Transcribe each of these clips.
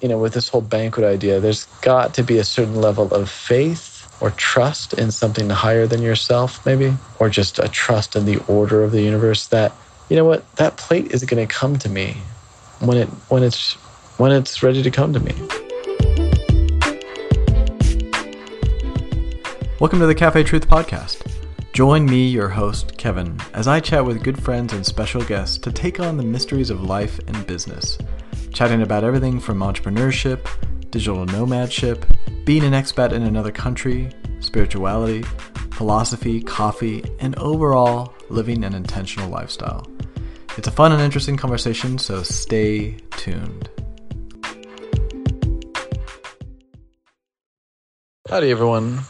you know, with this whole banquet idea, there's got to be a certain level of faith or trust in something higher than yourself, maybe, or just a trust in the order of the universe that, you know what, that plate is going to come to me when it when it's when it's ready to come to me. Welcome to the Cafe Truth Podcast. Join me, your host, Kevin, as I chat with good friends and special guests to take on the mysteries of life and business, chatting about everything from entrepreneurship, digital nomadship, being an expat in another country, spirituality, philosophy, coffee, and overall living an intentional lifestyle. It's a fun and interesting conversation, so stay tuned. Howdy, everyone.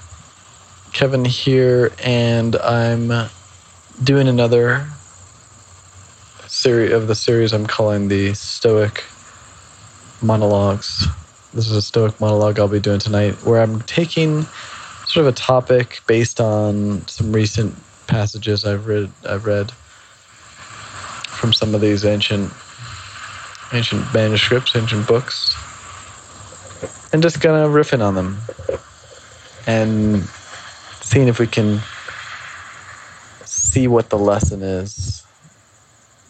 Kevin here, and I'm doing another series of the series I'm calling the Stoic Monologues. This is a Stoic monologue I'll be doing tonight, where I'm taking sort of a topic based on some recent passages I've read. I've read from some of these ancient ancient manuscripts, ancient books, and just kind of riffing on them and seeing if we can see what the lesson is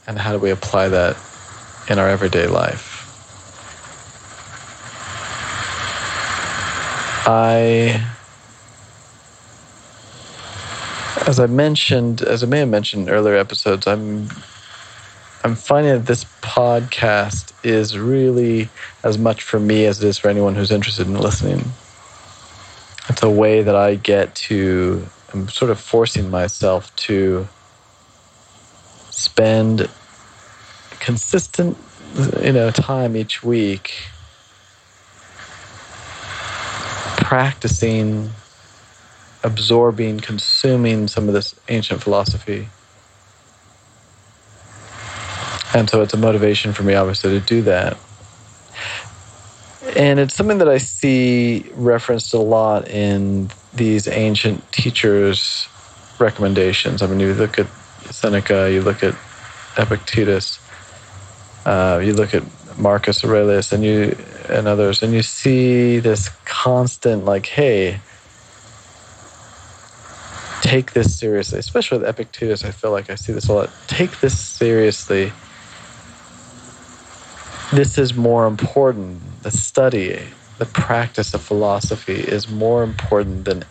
and how do we apply that in our everyday life. I, as I mentioned, as I may have mentioned in earlier episodes, I'm I'm finding that this podcast is really as much for me as it is for anyone who's interested in listening. It's a way that I get to, I'm sort of forcing myself to spend consistent, you know, time each week practicing, absorbing, consuming some of this ancient philosophy. And so it's a motivation for me, obviously, to do that. And it's something that I see referenced a lot in these ancient teachers' recommendations. I mean, you look at Seneca, you look at Epictetus, uh, you look at Marcus Aurelius, and you and others, and you see this constant like, hey, take this seriously. Especially with Epictetus, I feel like I see this a lot. Take this seriously. This is more important the study, the practice of philosophy is more important than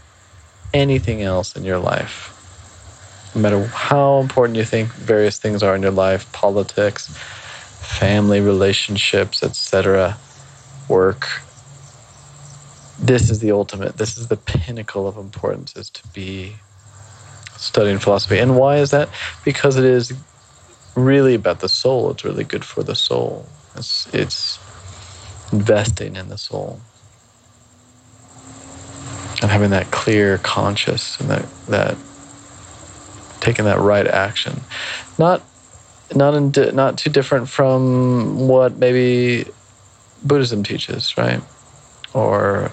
anything else in your life. No matter how important you think various things are in your life, politics, family relationships, etc., work, this is the ultimate, this is the pinnacle of importance is to be studying philosophy. And why is that? Because it is really about the soul. It's really good for the soul. It's, it's investing in the soul and having that clear conscious and that that taking that right action not not in, not too different from what maybe buddhism teaches right or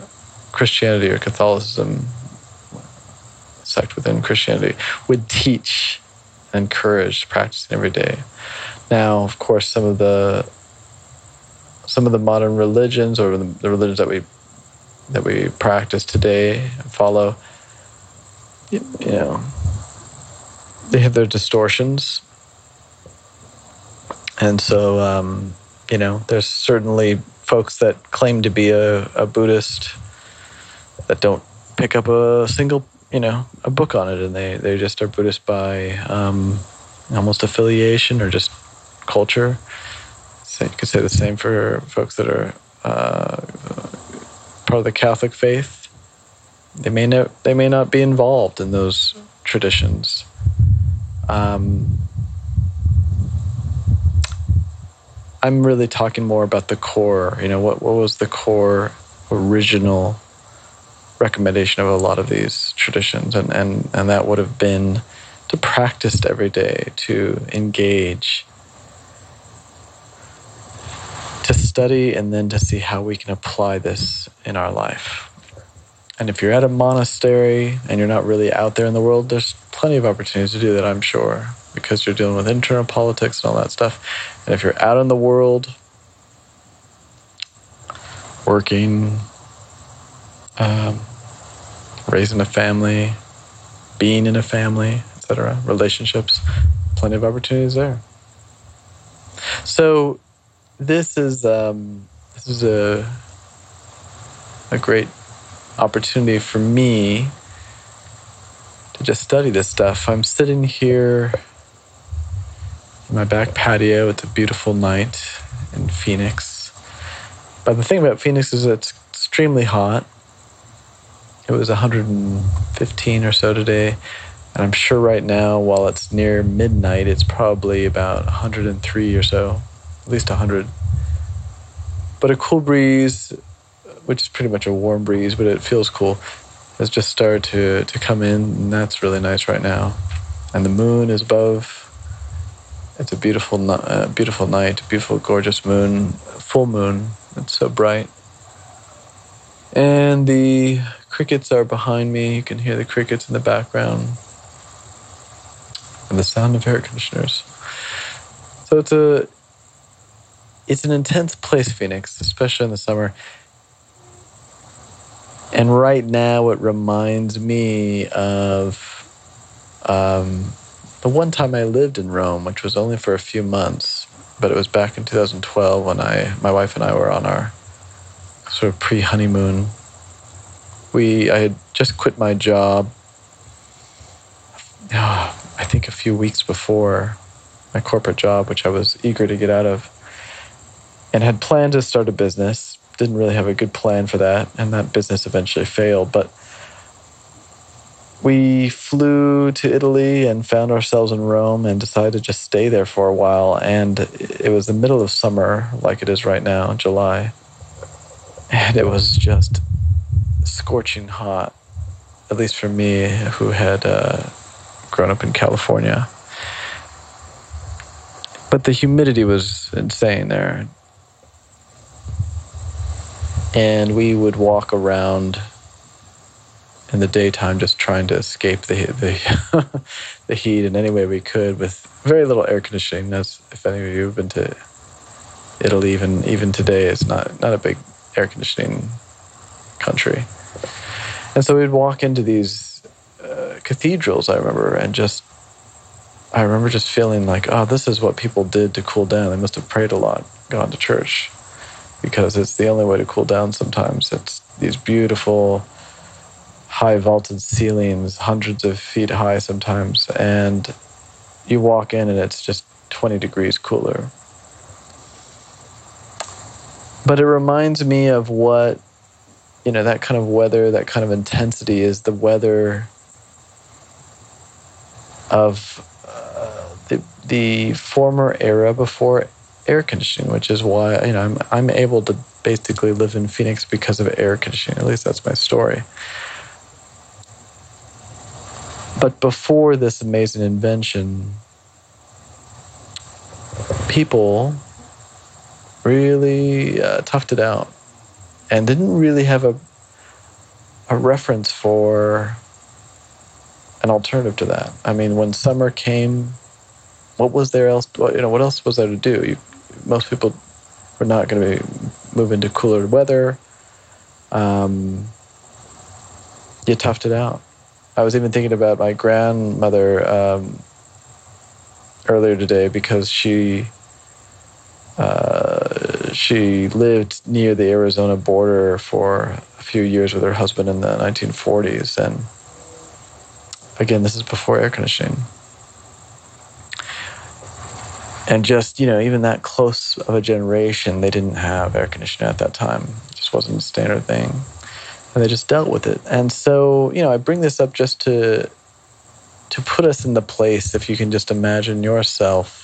christianity or catholicism sect within christianity would teach and encourage practicing every day now of course some of the some of the modern religions or the, religions that we that we practice today and follow, you know, they have their distortions. And so, um, you know, there's certainly folks that claim to be a, a Buddhist that don't pick up a single, you know, a book on it, and they they just are Buddhist by um, almost affiliation or just culture you could say the same for folks that are uh, part of the Catholic faith. They may not they may not be involved in those traditions. Um, I'm really talking more about the core. You know, what what was the core original recommendation of a lot of these traditions, and and and that would have been to practice every day, to engage to study and then to see how we can apply this in our life. And if you're at a monastery and you're not really out there in the world, there's plenty of opportunities to do that, I'm sure, because you're dealing with internal politics and all that stuff. And if you're out in the world, working, um, raising a family, being in a family, etc. Relationships, plenty of opportunities there. So this is um, this is a a great opportunity for me to just study this stuff. I'm sitting here my back patio. It's a beautiful night in Phoenix. But the thing about Phoenix is it's extremely hot. It was 115 or so today. And I'm sure right now, while it's near midnight, it's probably about 103 or so, at least 100. But a cool breeze, which is pretty much a warm breeze, but it feels cool, has just started to, to come in, and that's really nice right now. And the moon is above. It's a beautiful, uh, beautiful night, beautiful, gorgeous moon, full moon. It's so bright. And the crickets are behind me. You can hear the crickets in the background and the sound of air conditioners. So it's a it's an intense place, Phoenix, especially in the summer. And right now, it reminds me of um, the one time I lived in Rome, which was only for a few months, but it was back in 2012 when I, my wife and I were on our sort of pre-honeymoon. We, I had just quit my job. I think a few weeks before my corporate job, which I was eager to get out of, and had planned to start a business. Didn't really have a good plan for that, and that business eventually failed. But we flew to Italy and found ourselves in Rome and decided to just stay there for a while. And it was the middle of summer, like it is right now, July. And it was just scorching hot, at least for me, who had uh, grown up in California. But the humidity was insane there. And we would walk around in the daytime just trying to escape the the, the heat in any way we could with very little air conditioning. As if any of you have been to Italy, even even today, it's not not a big air conditioning country. And so we'd walk into these uh, cathedrals. I remember, and just I remember just feeling like, oh, this is what people did to cool down. They must have prayed a lot, gone to church, because it's the only way to cool down. Sometimes it's these beautiful high vaulted ceilings, hundreds of feet high sometimes, and you walk in and it's just 20 degrees cooler. But it reminds me of what, you know, that kind of weather, that kind of intensity is the weather of uh, the, the former era before air conditioning, which is why, you know, I'm, I'm able to basically live in Phoenix because of air conditioning. At least that's my story. But before this amazing invention, people really uh, toughed it out and didn't really have a, a reference for an alternative to that. I mean, when summer came, what was there else? You know, what else was there to do? You, most people were not going to be moving to cooler weather. Um, you toughed it out. I was even thinking about my grandmother um, earlier today because she uh, she lived near the Arizona border for a few years with her husband in the 1940s, and again, this is before air conditioning. And just you know, even that close of a generation, they didn't have air conditioning at that time. It just wasn't a standard thing and they just dealt with it. And so, you know, I bring this up just to to put us in the place. If you can just imagine yourself,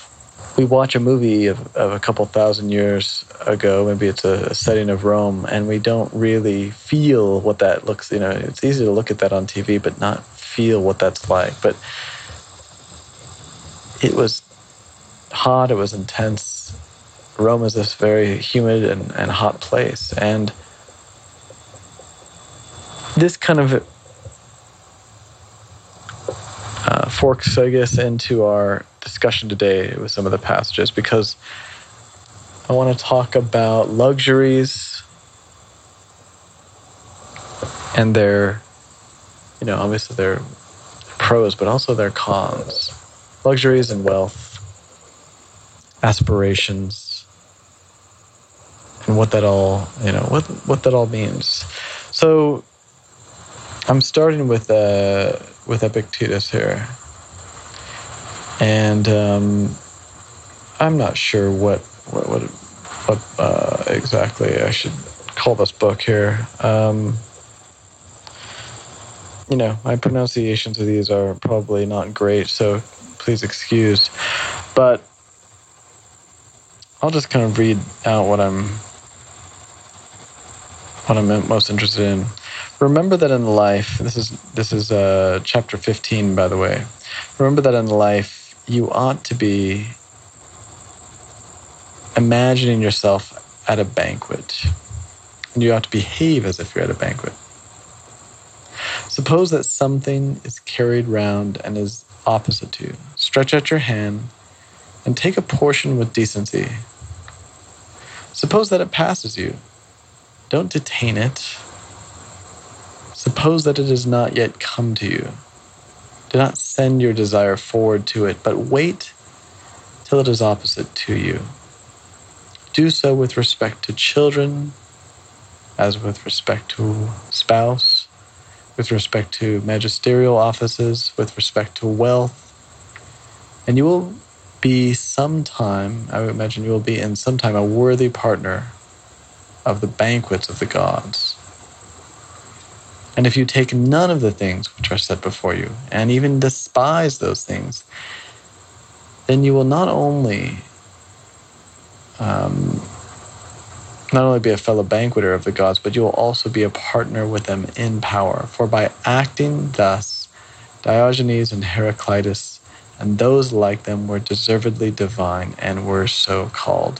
we watch a movie of, of a couple thousand years ago. Maybe it's a, a setting of Rome, and we don't really feel what that looks. You know, it's easy to look at that on TV, but not feel what that's like. But it was hot. It was intense. Rome is this very humid and, and hot place, and this kind of uh, forks, I guess, into our discussion today with some of the passages because I want to talk about luxuries and their, you know, obviously their pros, but also their cons, luxuries and wealth, aspirations, and what that all, you know, what what that all means. So, I'm starting with uh, with Epictetus here, and um, I'm not sure what what what, what uh, exactly I should call this book here. Um, you know, my pronunciations of these are probably not great, so please excuse. But I'll just kind of read out what I'm what I'm most interested in. Remember that in life, this is this is uh, chapter 15, by the way. Remember that in life, you ought to be imagining yourself at a banquet, and you ought to behave as if you're at a banquet. Suppose that something is carried round and is opposite to you. Stretch out your hand and take a portion with decency. Suppose that it passes you. Don't detain it. Suppose that it has not yet come to you. Do not send your desire forward to it, but wait till it is opposite to you. Do so with respect to children, as with respect to spouse, with respect to magisterial offices, with respect to wealth. And you will be sometime, I would imagine you will be in some time a worthy partner of the banquets of the gods. And if you take none of the things which are set before you, and even despise those things, then you will not only um, not only be a fellow banqueter of the gods, but you will also be a partner with them in power. For by acting thus, Diogenes and Heraclitus and those like them were deservedly divine and were so called.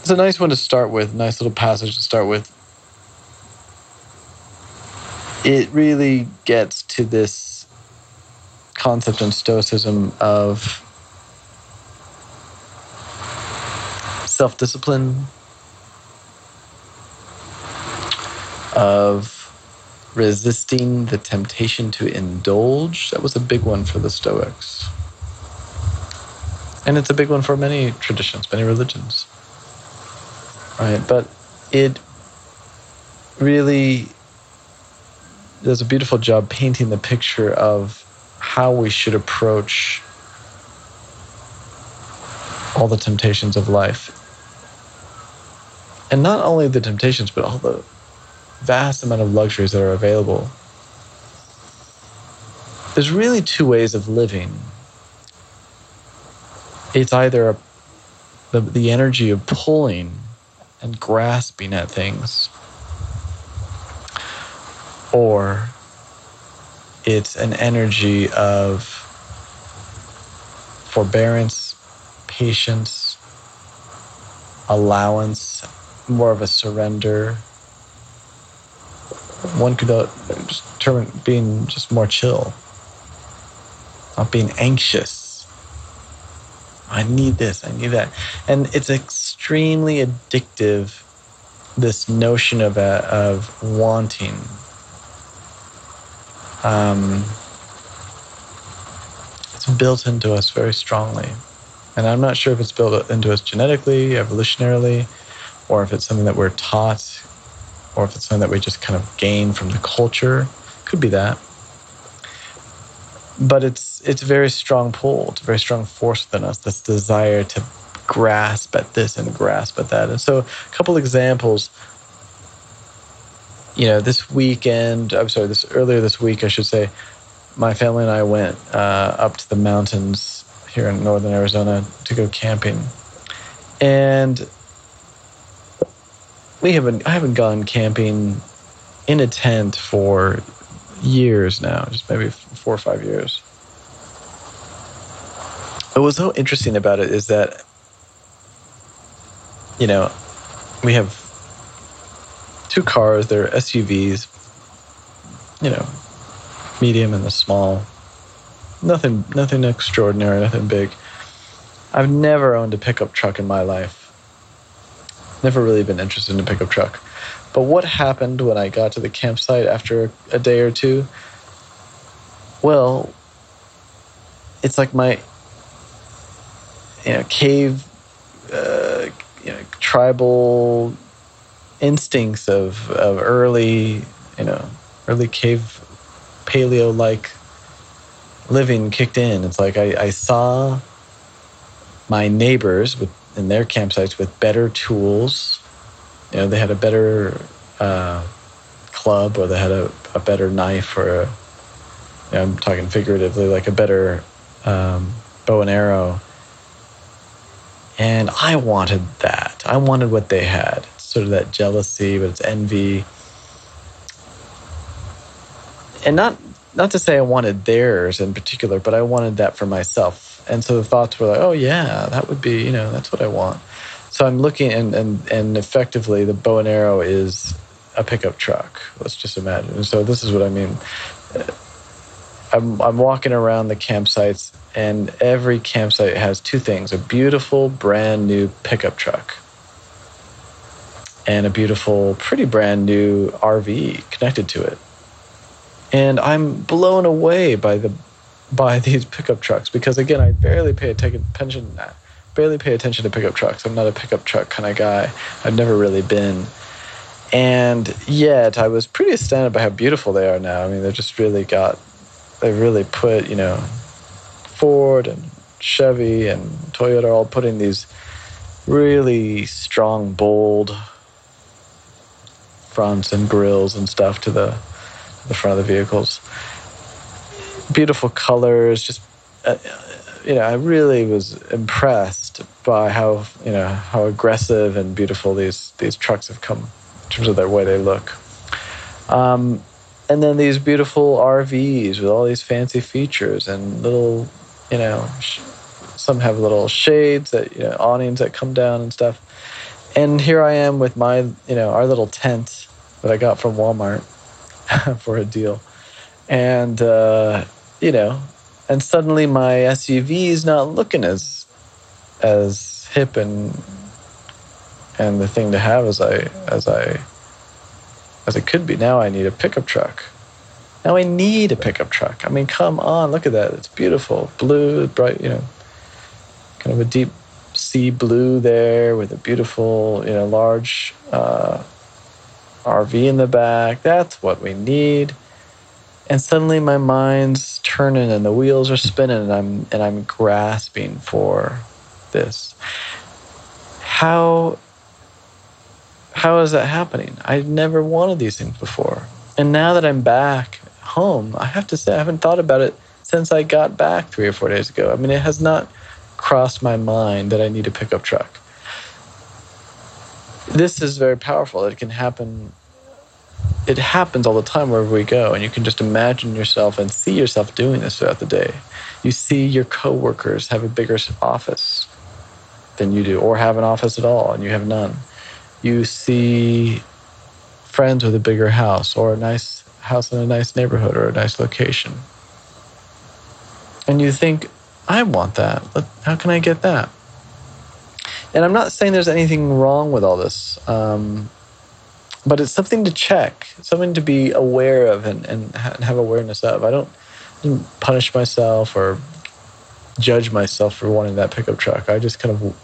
It's a nice one to start with, nice little passage to start with. It really gets to this concept in Stoicism of self discipline, of resisting the temptation to indulge. That was a big one for the Stoics. And it's a big one for many traditions, many religions. Right? But it really does a beautiful job painting the picture of how we should approach all the temptations of life and not only the temptations, but all the vast amount of luxuries that are available. There's really two ways of living. It's either a, the, the energy of pulling and grasping at things, or it's an energy of forbearance, patience, allowance, more of a surrender. One could uh, just term it being just more chill, not being anxious. I need this, I need that. And it's extremely addictive, this notion of, a, of wanting. Um, it's built into us very strongly. And I'm not sure if it's built into us genetically, evolutionarily, or if it's something that we're taught, or if it's something that we just kind of gain from the culture. Could be that. But it's it's a very strong pull, it's a very strong force within us, this desire to grasp at this and grasp at that. And so a couple examples. You know, this weekend, I'm sorry, this earlier this week, I should say, my family and I went uh, up to the mountains here in northern Arizona to go camping. And we haven't I haven't gone camping in a tent for years now, just maybe four or five years. what's so interesting about it is that you know we have two cars, they're SUVs, you know, medium and the small. Nothing nothing extraordinary, nothing big. I've never owned a pickup truck in my life. Never really been interested in a pickup truck. But what happened when I got to the campsite after a day or two? Well, it's like my you know cave uh, you know tribal instincts of, of early you know early cave paleo like living kicked in it's like I, I saw my neighbors with in their campsites with better tools you know they had a better uh, club or they had a, a better knife or a, you know, i'm talking figuratively like a better um, bow and arrow. And I wanted that. I wanted what they had. Sort of that jealousy, but it's envy. And not not to say I wanted theirs in particular, but I wanted that for myself. And so the thoughts were like, oh yeah, that would be, you know, that's what I want. So I'm looking and and, and effectively the bow and arrow is a pickup truck. Let's just imagine. And so this is what I mean. I'm, I'm walking around the campsites, and every campsite has two things a beautiful, brand new pickup truck and a beautiful, pretty brand new RV connected to it. And I'm blown away by the by these pickup trucks because again, I barely pay attention to that. barely pay attention to pickup trucks. I'm not a pickup truck kind of guy. I've never really been. And yet I was pretty astounded by how beautiful they are now. I mean, they're just really got they really put, you know, Ford and Chevy and Toyota are all putting these really strong, bold fronts and grills and stuff to the the front of the vehicles. Beautiful colors, just uh, you know, I really was impressed by how you know how aggressive and beautiful these these trucks have come in terms of their way they look. Um, and then these beautiful RVs with all these fancy features and little, you know, sh- some have little shades that you know awnings that come down and stuff. And here I am with my, you know, our little tent that I got from Walmart for a deal, and uh, you know, and suddenly my SUV is not looking as as hip and and the thing to have as I as I as it could be. Now I need a pickup truck. Now I need a pickup truck. I mean, come on, look at that. It's beautiful. Blue, bright, you know, kind of a deep sea blue there with a beautiful, you know, large uh, RV in the back. That's what we need. And suddenly my mind's turning and the wheels are spinning and I'm and I'm grasping for this. How how is that happening? I've never wanted these things before. And now that I'm back home, I have to say I haven't thought about it since I got back three or four days ago. I mean, it has not crossed my mind that I need a pickup truck. This is very powerful. It can happen. It happens all the time wherever we go, and you can just imagine yourself and see yourself doing this throughout the day. You see your coworkers have a bigger office than you do, or have an office at all, and you have none you see friends with a bigger house or a nice house in a nice neighborhood or a nice location. And you think, I want that. How can I get that? And I'm not saying there's anything wrong with all this, um, but it's something to check, something to be aware of and, and have awareness of. I don't, I don't punish myself or judge myself for wanting that pickup truck. I just kind of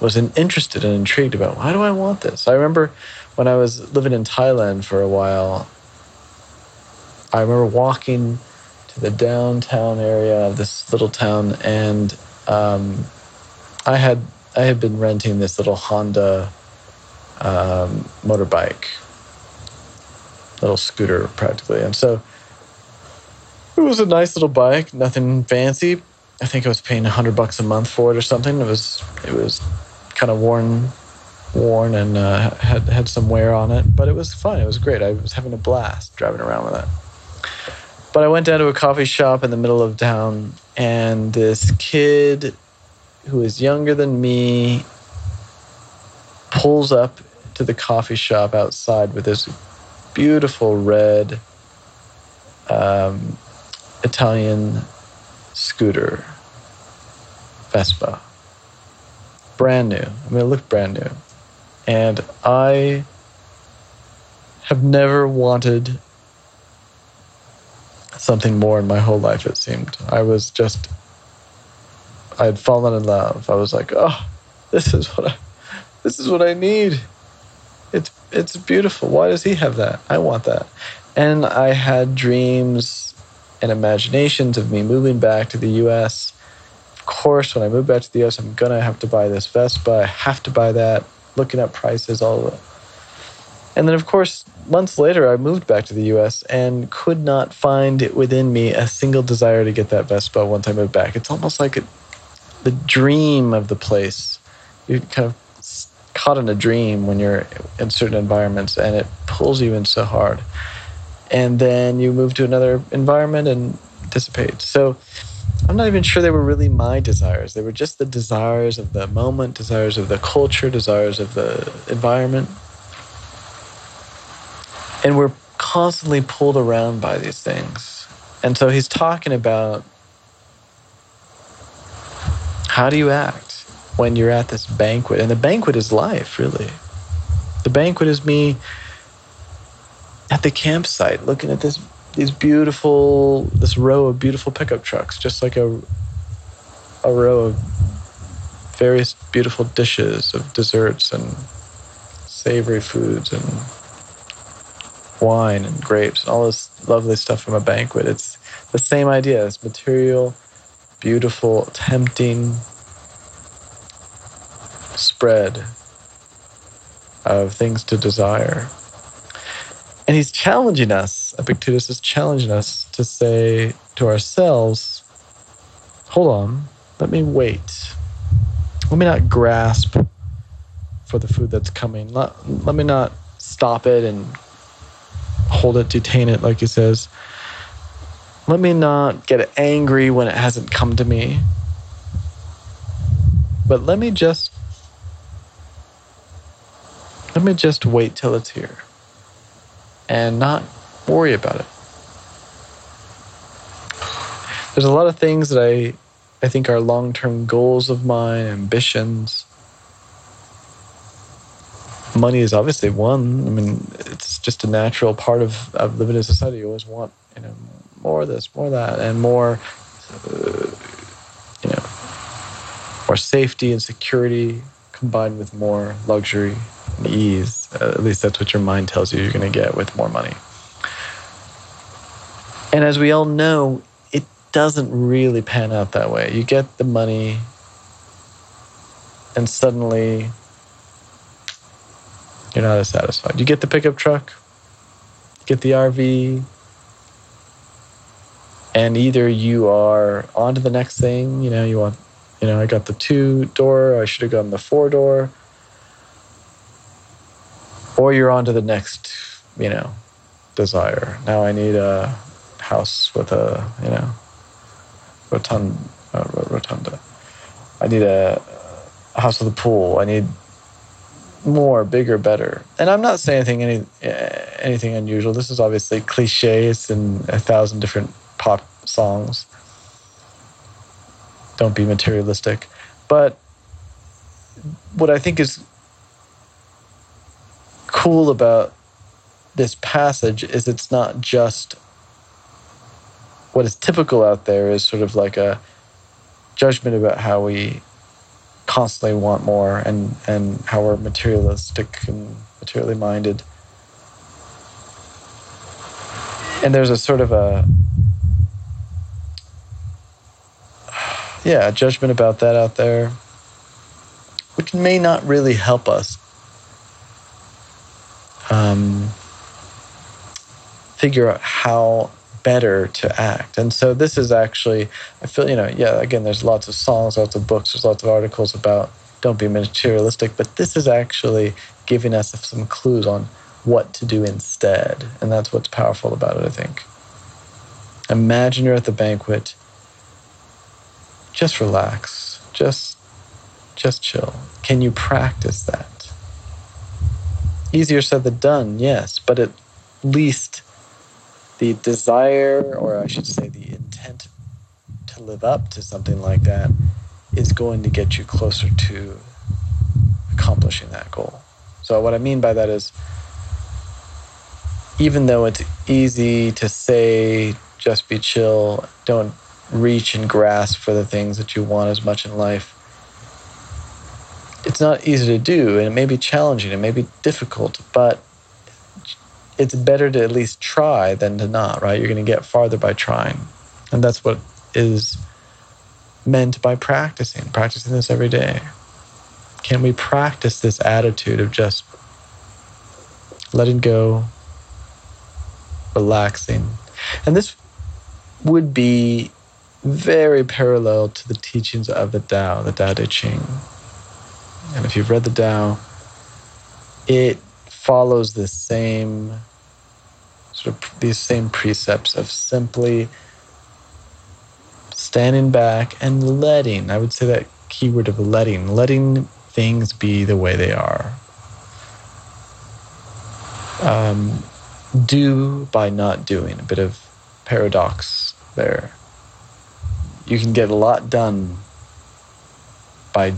was interested and intrigued about why do I want this? I remember when I was living in Thailand for a while, I remember walking the downtown area of this little town, and um, I had I had been renting this little Honda um, motorbike, little scooter practically, and so it was a nice little bike, nothing fancy. I think I was paying hundred bucks a month for it or something. It was it was kind of worn, worn, and uh, had had some wear on it. But it was fun. It was great. I was having a blast driving around with it. But I went down to a coffee shop in the middle of town, and this kid who is younger than me pulls up to the coffee shop outside with this beautiful red um, Italian scooter, Vespa brand new. I mean, it looked brand new. And I have never wanted something more in my whole life, it seemed. I was just, I had fallen in love. I was like, oh, this is what I, this is what I need. It's, it's beautiful. Why does he have that? I want that. And I had dreams and imaginations of me moving back to the US. Of course, when I move back to the US, I'm gonna have to buy this Vespa. I have to buy that. Looking at prices, all. And then, of course, months later, I moved back to the US and could not find within me a single desire to get that Vespa once I moved back. It's almost like a, the dream of the place. You're kind of caught in a dream when you're in certain environments and it pulls you in so hard. And then you move to another environment and dissipate. So I'm not even sure they were really my desires. They were just the desires of the moment, desires of the culture, desires of the environment and we're constantly pulled around by these things. And so he's talking about how do you act when you're at this banquet? And the banquet is life, really. The banquet is me at the campsite looking at this these beautiful this row of beautiful pickup trucks, just like a a row of various beautiful dishes of desserts and savory foods and wine and grapes and all this lovely stuff from a banquet. It's the same idea. It's material, beautiful, tempting spread of things to desire. And he's challenging us, Epictetus is challenging us to say to ourselves, hold on, let me wait. Let me not grasp for the food that's coming. Let, let me not stop it and hold it, detain it, like he says. Let me not get angry when it hasn't come to me. But let me just let me just wait till it's here and not worry about it. There's a lot of things that I I think are long-term goals of mine, ambitions money is obviously one. I mean, it's just a natural part of, of living in society. You always want, you know, more of this, more of that, and more, uh, you know, more safety and security combined with more luxury and ease. Uh, at least that's what your mind tells you you're going to get with more money. And as we all know, it doesn't really pan out that way. You get the money, and suddenly you're not as satisfied. You get the pickup truck, get the RV, and either you are on to the next thing, you know, you want, you know, I got the two door, I should have gotten the four door, or you're on to the next, you know, desire. Now I need a house with a, you know, rotund, uh, rotunda. I need a, a house with a pool. I need more, bigger, better. And I'm not saying anything any eh, anything unusual. This is obviously cliche. It's in a thousand different pop songs. Don't be materialistic, but what I think is cool about this passage is it's not just what is typical out there is sort of like a judgment about how we constantly want more and, and how we're materialistic and materially minded. And there's a sort of a yeah, judgment about that out there, which may not really help us um, figure out how better to act. And so this is actually, I feel, you know, yeah, again, there's lots of songs, lots of books, there's lots of articles about don't be materialistic, but this is actually giving us some clues on what to do instead. And that's what's powerful about it, I think. Imagine you're at the banquet. Just relax. Just just chill. Can you practice that? Easier said than done, yes, but at least the desire, or I should say, the intent to live up to something like that is going to get you closer to accomplishing that goal. So, what I mean by that is, even though it's easy to say, just be chill, don't reach and grasp for the things that you want as much in life, it's not easy to do and it may be challenging, it may be difficult, but it's better to at least try than to not, right? You're going to get farther by trying. And that's what is meant by practicing, practicing this every day. Can we practice this attitude of just letting go, relaxing? And this would be very parallel to the teachings of the Tao, the Tao Te Ching. And if you've read the Tao, it follows the same sort of these same precepts of simply standing back and letting. I would say that keyword of letting, letting things be the way they are. Um, do by not doing, a bit of paradox there. You can get a lot done by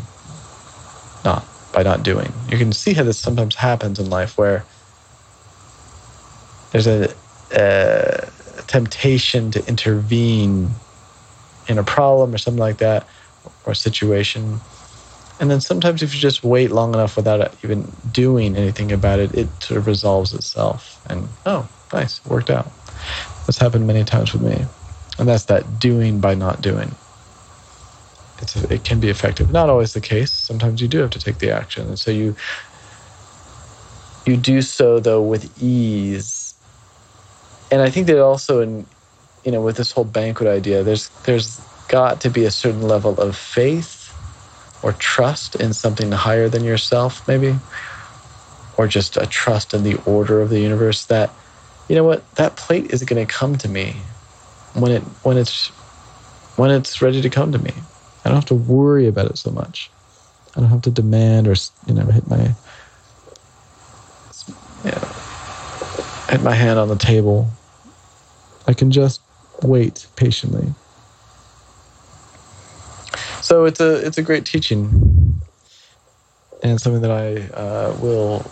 by not doing. You can see how this sometimes happens in life where there's a, a temptation to intervene in a problem or something like that or a situation. And then sometimes if you just wait long enough without even doing anything about it, it sort of resolves itself. And oh, nice, worked out. This happened many times with me. And that's that doing by not doing. It's it can be effective. Not always the case. Sometimes you do have to take the action. And so you you do so though with ease. And I think that also in you know with this whole banquet idea, there's there's got to be a certain level of faith or trust in something higher than yourself, maybe, or just a trust in the order of the universe that you know what that plate is going to come to me when it when it's when it's ready to come to me. I don't have to worry about it so much. I don't have to demand or you know hit my you know, hit my hand on the table. I can just wait patiently. So it's a it's a great teaching, and something that I uh, will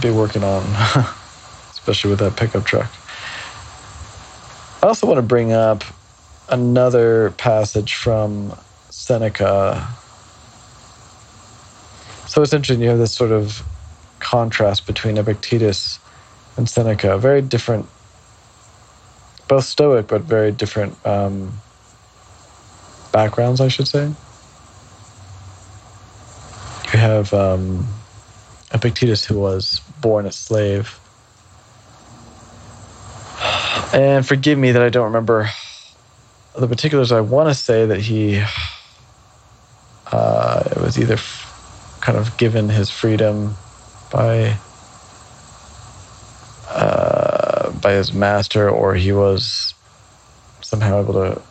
be working on, especially with that pickup truck. I also want to bring up another passage from Seneca. So it's interesting. You have this sort of contrast between Epictetus and Seneca. Very different, both Stoic, but very different. Um, backgrounds, I should say. You have um, Epictetus, who was born a slave. And forgive me that I don't remember the particulars. I want to say that he uh, was either f- kind of given his freedom by uh, by his master, or he was somehow able to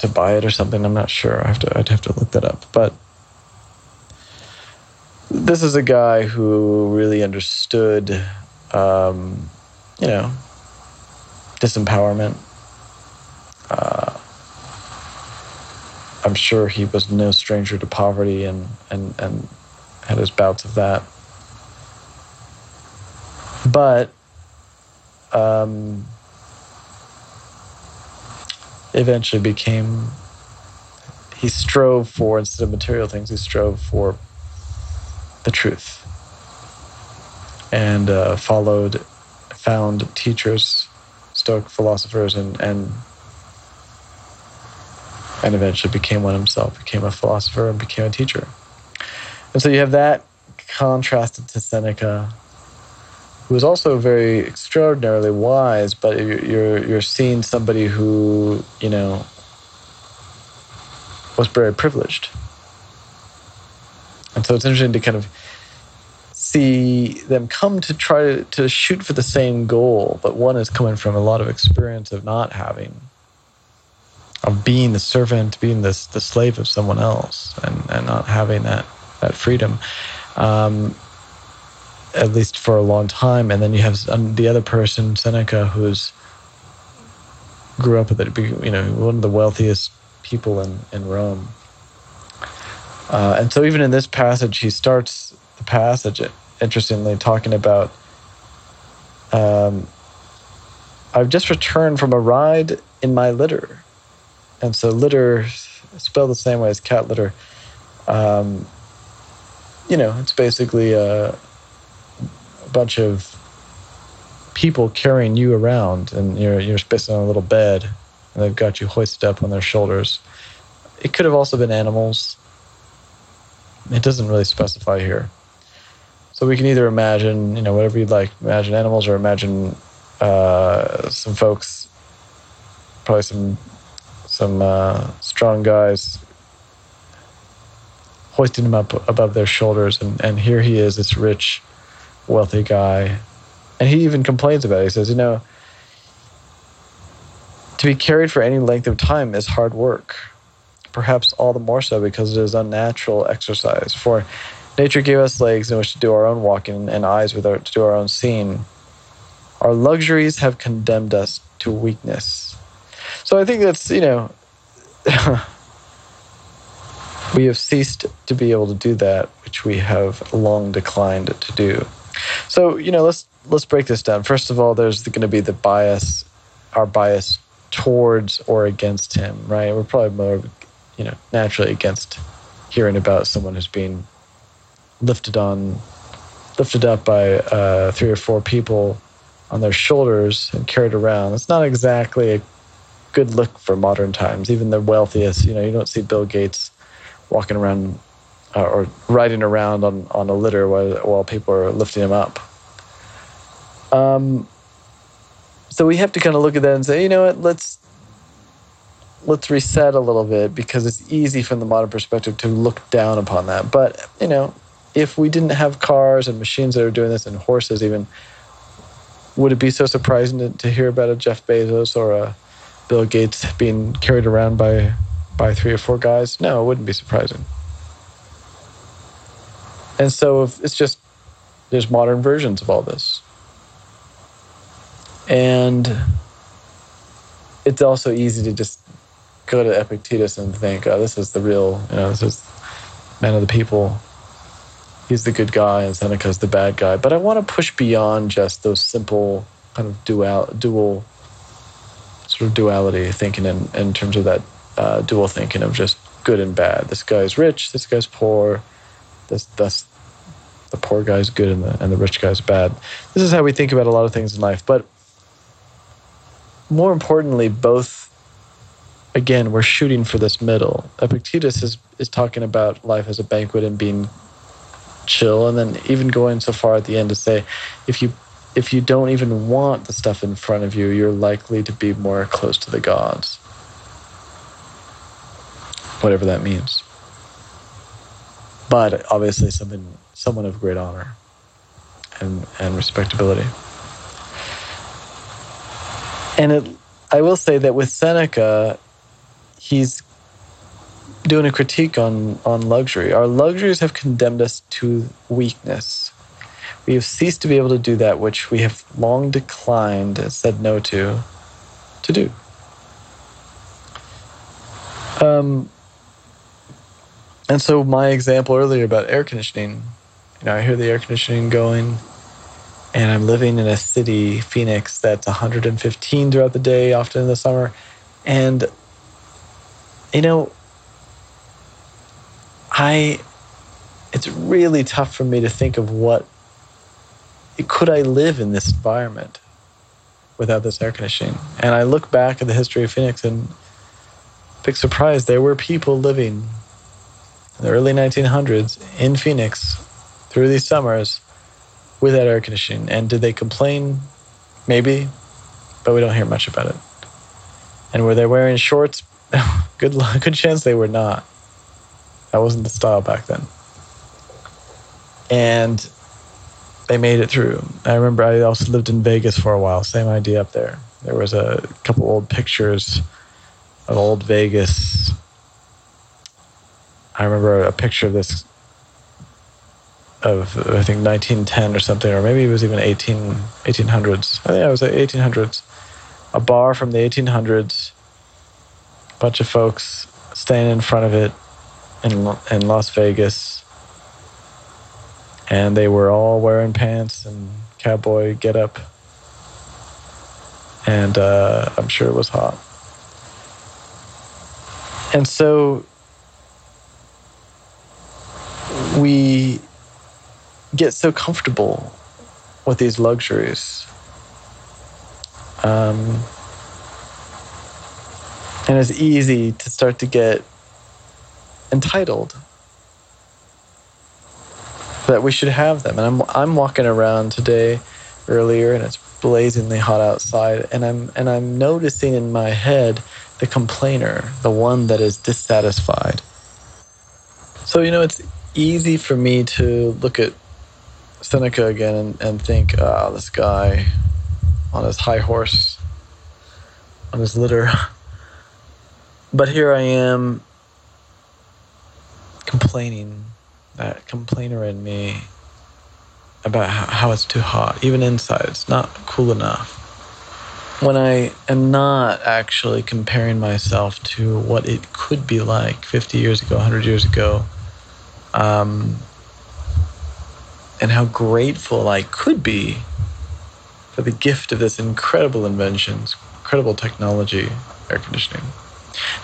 to buy it or something. I'm not sure. I have to. I'd have to look that up. But this is a guy who really understood, um, you know, disempowerment. Uh, I'm sure he was no stranger to poverty and and and had his bouts of that. But um, eventually became he strove for instead of material things he strove for the truth and uh, followed found teachers stoic philosophers and and and eventually became one himself became a philosopher and became a teacher. And so you have that contrasted to seneca who is also very extraordinarily wise, but you're you're seeing somebody who you know was very privileged, and so it's interesting to kind of see them come to try to, to shoot for the same goal, but one is coming from a lot of experience of not having, of being the servant, being the the slave of someone else, and and not having that that freedom. Um, at least for a long time. And then you have the other person, Seneca, who's grew up with it, you know, one of the wealthiest people in, in Rome. Uh, and so, even in this passage, he starts the passage, interestingly, talking about um, I've just returned from a ride in my litter. And so, litter, spelled the same way as cat litter, um, you know, it's basically a, a bunch of people carrying you around, and you're, you're basically on a little bed, and they've got you hoisted up on their shoulders. It could have also been animals. It doesn't really specify here. So we can either imagine, you know, whatever you'd like, imagine animals or imagine uh, some folks, probably some some uh, strong guys, hoisting him up above their shoulders, and, and here he is, this rich, wealthy guy, and he even complains about it. He says, you know, to be carried for any length of time is hard work, perhaps all the more so because it is unnatural exercise. For nature gave us legs in which to do our own walking and eyes with our, to do our own seeing. Our luxuries have condemned us to weakness. So I think that's, you know, we have ceased to be able to do that which we have long declined to do. So, you know, let's let's break this down. First of all, there's going to be the bias, our bias towards or against him, right? We're probably more, you know, naturally against hearing about someone who's being lifted on, lifted up by uh, three or four people on their shoulders and carried around. It's not exactly a good look for modern times. Even the wealthiest, you know, you don't see Bill Gates walking around uh, or riding around on, on a litter while, while people are lifting him up. Um, so we have to kind of look at that and say, you know what, let's let's reset a little bit because it's easy from the modern perspective to look down upon that. But you know, if we didn't have cars and machines that are doing this and horses even, would it be so surprising to, to hear about a Jeff Bezos or a Bill Gates being carried around by by three or four guys? No, it wouldn't be surprising. And so it's just there's modern versions of all this. And it's also easy to just go to Epictetus and think, oh, this is the real, you know, this is man of the people. He's the good guy and Seneca's the bad guy. But I want to push beyond just those simple kind of dual, dual sort of duality thinking in, in terms of that uh, dual thinking of just good and bad. This guy's rich, this guy's poor, this, the poor guy's good and the, and the rich guy's bad. This is how we think about a lot of things in life. But more importantly, both, again, we're shooting for this middle. Epictetus is, is talking about life as a banquet and being chill, and then even going so far at the end to say, if you if you don't even want the stuff in front of you, you're likely to be more close to the gods. Whatever that means. But obviously something someone of great honor and, and respectability. And it, I will say that with Seneca, he's doing a critique on, on luxury. Our luxuries have condemned us to weakness. We have ceased to be able to do that which we have long declined and said no to, to do. Um, and so my example earlier about air conditioning, you know, I hear the air conditioning going, and I'm living in a city, Phoenix, that's 115 throughout the day, often in the summer. And, you know, I, it's really tough for me to think of what, could I live in this environment without this air conditioning? And I look back at the history of Phoenix and, big surprise, there were people living in the early 1900s in Phoenix through these summers without air conditioning. And did they complain? Maybe, but we don't hear much about it. And were they wearing shorts? good, good chance they were not. That wasn't the style back then. And they made it through. I remember I also lived in Vegas for a while. Same idea up there. There was a couple old pictures of old Vegas. I remember a picture of this of I think 1910 or something, or maybe it was even 18 1800s. I think it was 1800s. A bar from the 1800s. A bunch of folks standing in front of it, in in Las Vegas, and they were all wearing pants and cowboy get up, and uh, I'm sure it was hot. And so we get so comfortable with these luxuries. Um, and it's easy to start to get entitled that we should have them. And I'm I'm walking around today earlier and it's blazingly hot outside and I'm and I'm noticing in my head the complainer, the one that is dissatisfied. So you know it's easy for me to look at Seneca again and, and think, ah, oh, this guy on his high horse, on his litter. But here I am complaining, that complainer in me about how, how it's too hot, even inside, it's not cool enough. When I am not actually comparing myself to what it could be like 50 years ago, 100 years ago, um, and how grateful I could be for the gift of this incredible invention, incredible technology, air conditioning.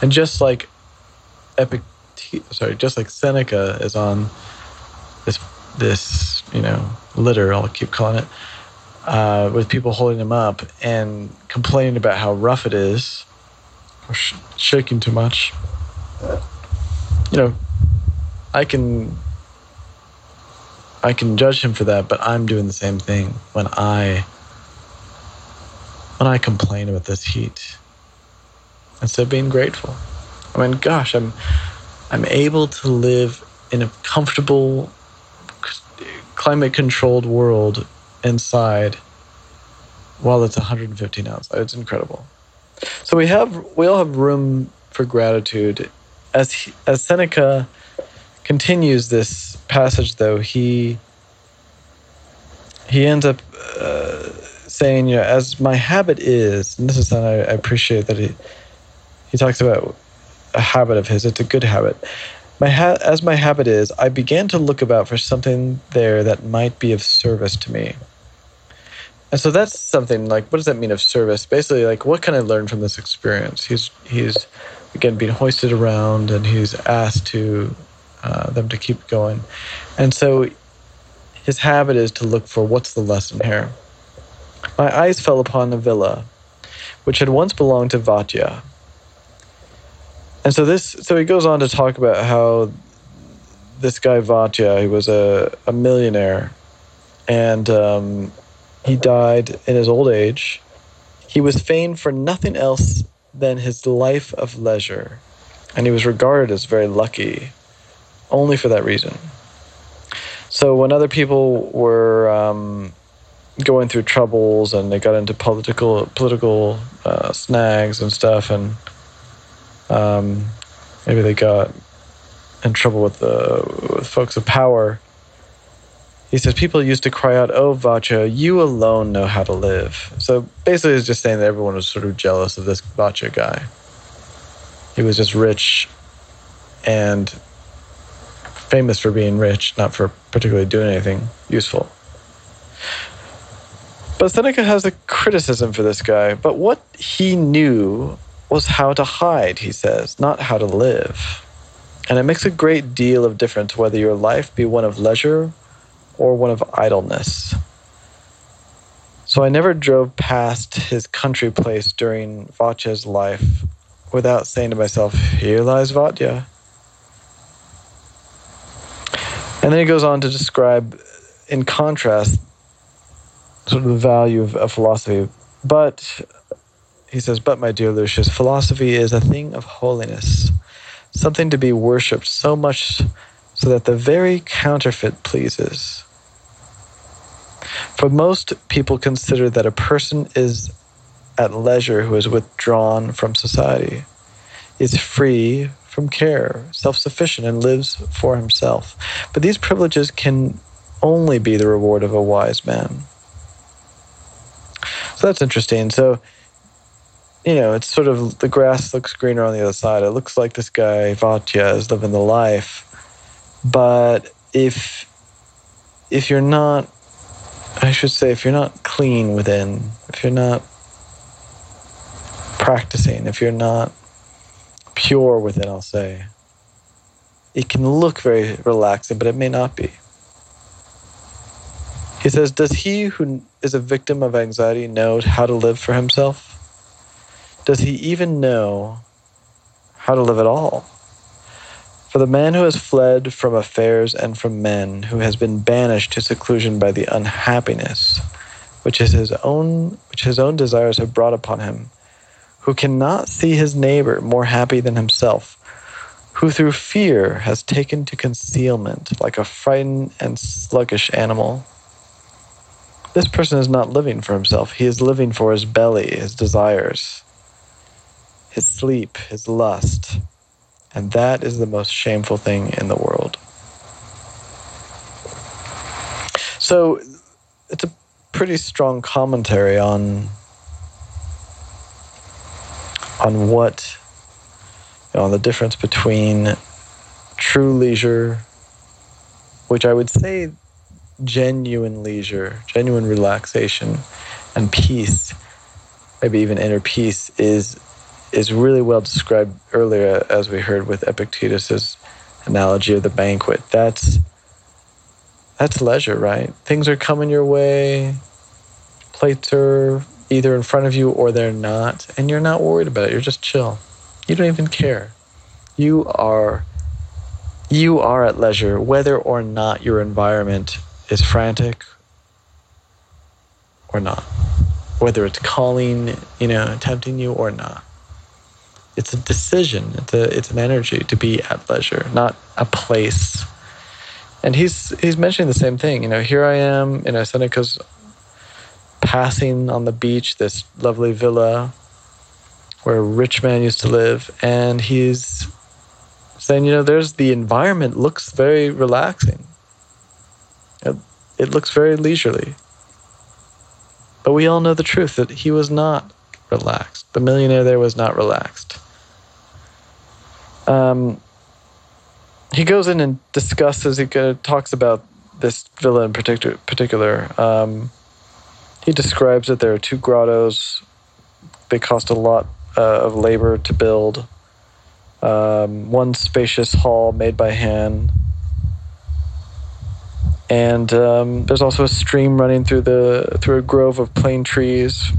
And just like Epic, sorry, just like Seneca is on this this you know litter, I'll keep calling it, uh, with people holding him up and complaining about how rough it is, or sh- shaking too much. You know, I can I can judge him for that, but I'm doing the same thing when I when I complain about this heat instead of being grateful. I mean, gosh, I'm I'm able to live in a comfortable, climate-controlled world inside while it's 115 outside. It's incredible. So we have we all have room for gratitude. As he, as Seneca continues this passage, though, he he ends up uh, saying, you know, as my habit is, and this is something I, I appreciate that he he talks about a habit of his. It's a good habit. My ha- as my habit is, I began to look about for something there that might be of service to me. And so that's something like, what does that mean of service? Basically, like, what can I learn from this experience? He's he's again being hoisted around, and he's asked to uh, them to keep going. And so his habit is to look for what's the lesson here. My eyes fell upon a villa, which had once belonged to Vatia. And so this, so he goes on to talk about how this guy Vatia, he was a, a millionaire, and um, he died in his old age. He was famed for nothing else than his life of leisure, and he was regarded as very lucky only for that reason. So when other people were um, going through troubles and they got into political political uh, snags and stuff, and um, maybe they got in trouble with the with folks of power. He says people used to cry out, "Oh, Vatia, you alone know how to live." So basically, he's just saying that everyone was sort of jealous of this Vatia guy. He was just rich and famous for being rich, not for particularly doing anything useful. But Seneca has a criticism for this guy. But what he knew was how to hide, he says, not how to live. And it makes a great deal of difference whether your life be one of leisure or one of idleness. So I never drove past his country place during Vatia's life without saying to myself, Here lies Vatia. And then he goes on to describe, in contrast, sort of the value of, of philosophy. But, he says, but my dear Lucius, philosophy is a thing of holiness, something to be worshipped so much so that the very counterfeit pleases. For most people consider that a person is at leisure who is withdrawn from society, is free from care, self sufficient, and lives for himself. But these privileges can only be the reward of a wise man. So that's interesting. So you know, it's sort of the grass looks greener on the other side. It looks like this guy Vatia is living the life, but if if you're not, I should say, if you're not clean within, if you're not practicing, if you're not pure within, I'll say, it can look very relaxing, but it may not be. He says, Does he who is a victim of anxiety know how to live for himself? Does he even know how to live at all? For the man who has fled from affairs and from men, who has been banished to seclusion by the unhappiness which is his own which his own desires have brought upon him, who cannot see his neighbor more happy than himself, who through fear has taken to concealment like a frightened and sluggish animal. This person is not living for himself. He is living for his belly, his desires, his sleep, his lust. And that is the most shameful thing in the world. So it's a pretty strong commentary on on what you know, on the difference between true leisure, which I would say genuine leisure, genuine relaxation, and peace, maybe even inner peace, is is really well described earlier, as we heard with Epictetus's analogy of the banquet. That's that's leisure, right? Things are coming your way, plates are either in front of you or they're not, and you're not worried about it. You're just chill. You don't even care. You are you are at leisure whether or not your environment is frantic or not. Whether it's calling, you know, tempting you or not. It's a decision. It's a it's an energy to be at leisure, not a place. And he's he's mentioning the same thing. You know, here I am, you know, Seneca's passing on the beach this lovely villa where a rich man used to live, and he's saying, you know, there's the environment looks very relaxing. It, it looks very leisurely. But we all know the truth that he was not relaxed. The millionaire there was not relaxed. Um, he goes in and discusses, he talks about this villa in particular. particular. Um, he describes that there are two grottos. They cost a lot uh, of labor to build. Um, one spacious hall made by hand. And um, there's also a stream running through the through a grove of plane trees,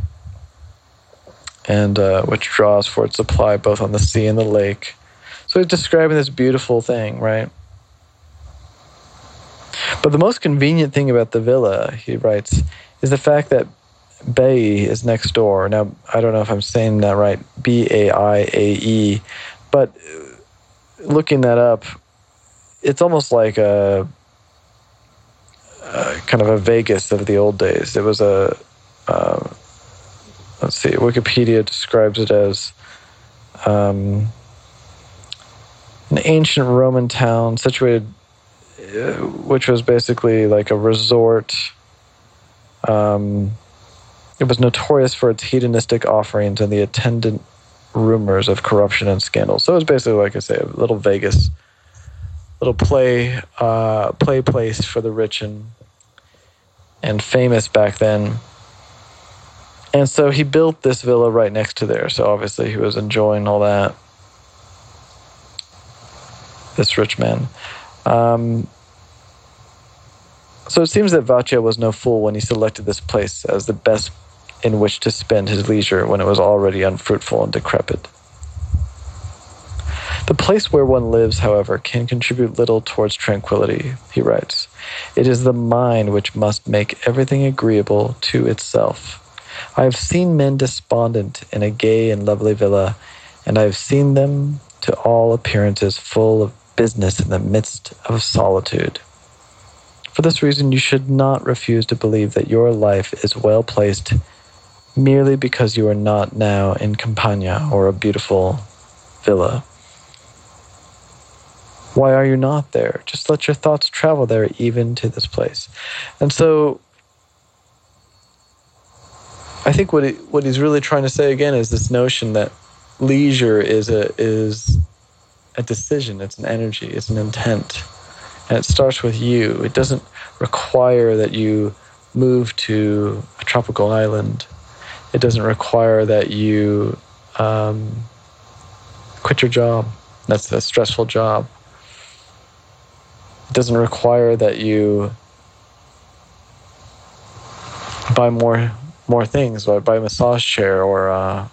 and uh, which draws for its supply both on the sea and the lake. So he's describing this beautiful thing, right? But the most convenient thing about the villa, he writes, is the fact that Bay is next door. Now, I don't know if I'm saying that right, B A I A E, but looking that up, it's almost like a, a kind of a Vegas of the old days. It was a, uh, let's see, Wikipedia describes it as um, an ancient Roman town situated, uh, which was basically like a resort. Um, it was notorious for its hedonistic offerings and the attendant rumors of corruption and scandal. So it was basically, like I say, a little Vegas, little play, uh, play place for the rich and and famous back then. And so he built this villa right next to there. So obviously he was enjoying all that. This rich man. Um, so it seems that Vatia was no fool when he selected this place as the best in which to spend his leisure when it was already unfruitful and decrepit. The place where one lives, however, can contribute little towards tranquility, he writes. It is the mind which must make everything agreeable to itself. I have seen men despondent in a gay and lovely villa, and I have seen them, to all appearances, full of business in the midst of solitude. For this reason, you should not refuse to believe that your life is well placed merely because you are not now in Campania or a beautiful villa. Why are you not there? Just let your thoughts travel there, even to this place. And so, I think what he, what he's really trying to say again is this notion that leisure is a is a decision. It's an energy. It's an intent, and it starts with you. It doesn't require that you move to a tropical island. It doesn't require that you um, quit your job. That's a stressful job. It doesn't require that you buy more more things, buy a massage chair or uh,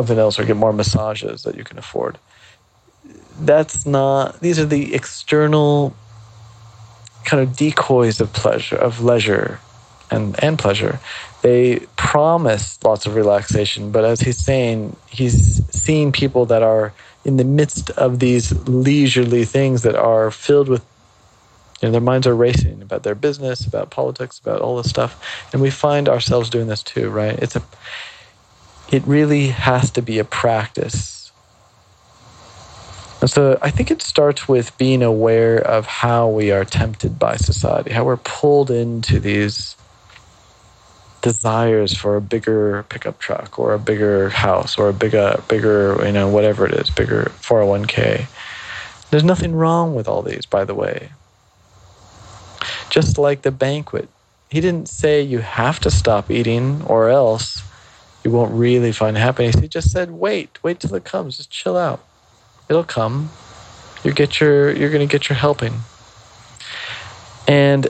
something else, or get more massages that you can afford. That's not. These are the external kind of decoys of pleasure, of leisure, and and pleasure. They promise lots of relaxation, but as he's saying, he's seeing people that are in the midst of these leisurely things that are filled with you know, their minds are racing about their business, about politics, about all this stuff, and we find ourselves doing this too, right? It's a, it really has to be a practice. And so I think it starts with being aware of how we are tempted by society, how we're pulled into these desires for a bigger pickup truck or a bigger house or a bigger, uh, bigger, you know, whatever it is, bigger 401k. There's nothing wrong with all these, by the way. Just like the banquet, he didn't say you have to stop eating or else you won't really find happiness. He just said, wait, wait till it comes. Just chill out. It'll come. You get your, you're to get your helping. And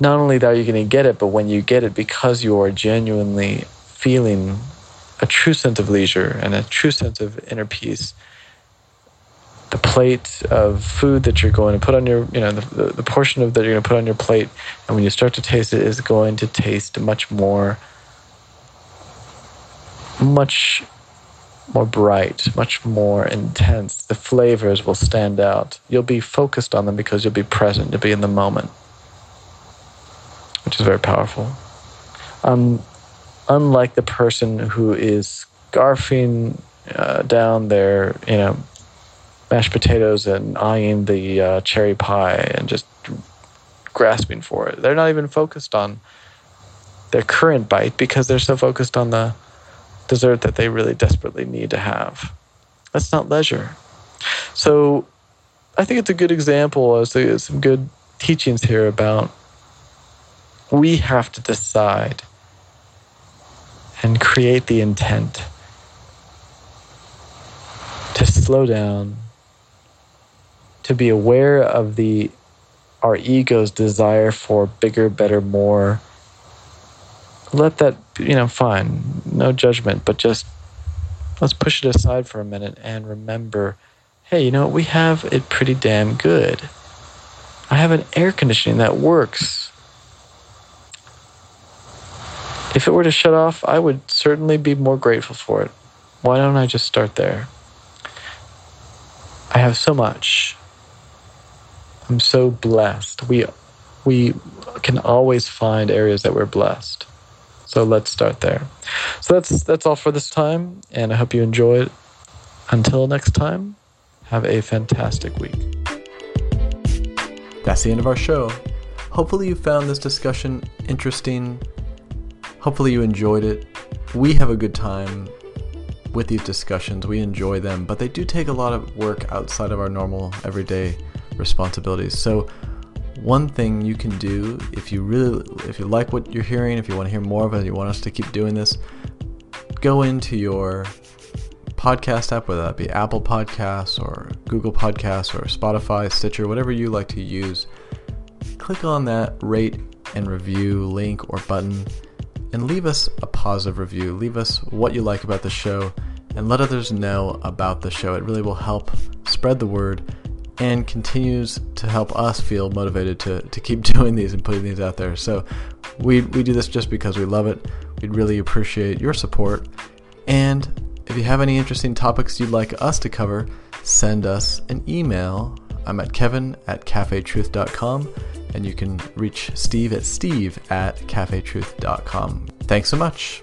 not only that are you to get it, but when you get it, because you are genuinely feeling a true sense of leisure and a true sense of inner peace, the plate of food that you're going to put on your, you know, the, the, the portion of that you're going to put on your plate, and when you start to taste it, is going to taste much more, much more bright, much more intense. The flavors will stand out. You'll be focused on them because you'll be present, you'll be in the moment which is very powerful. Um, unlike the person who is scarfing uh, down their, you know, mashed potatoes and eyeing the uh, cherry pie and just grasping for it. They're not even focused on their current bite because they're so focused on the dessert that they really desperately need to have. That's not leisure. So I think it's a good example as some good teachings here about we have to decide and create the intent to slow down, to be aware of the our ego's desire for bigger, better, more. Let that, you know, fine, no judgment, but just let's push it aside for a minute and remember hey, you know what? We have it pretty damn good. I have an air conditioning that works. If it were to shut off, I would certainly be more grateful for it. Why don't I just start there? I have so much. I'm so blessed. We we can always find areas that we're blessed. So let's start there. So that's that's all for this time and I hope you enjoyed. Until next time, have a fantastic week. That's the end of our show. Hopefully you found this discussion interesting Hopefully, you enjoyed it. We have a good time with these discussions. We enjoy them, but they do take a lot of work outside of our normal everyday responsibilities. So, one thing you can do if you really if you like what you're hearing, if you want to hear more of it, you want us to keep doing this, go into your podcast app, whether that be Apple Podcasts or Google Podcasts or Spotify, Stitcher, whatever you like to use. Click on that rate and review link or button and leave us a positive review. Leave us what you like about the show and let others know about the show. It really will help spread the word and continues to help us feel motivated to, to keep doing these and putting these out there. So we, we do this just because we love it. We'd really appreciate your support. And if you have any interesting topics you'd like us to cover, send us an email. I'm at kevin at cafetruth.com and you can reach Steve at steve at cafetruth.com. Thanks so much.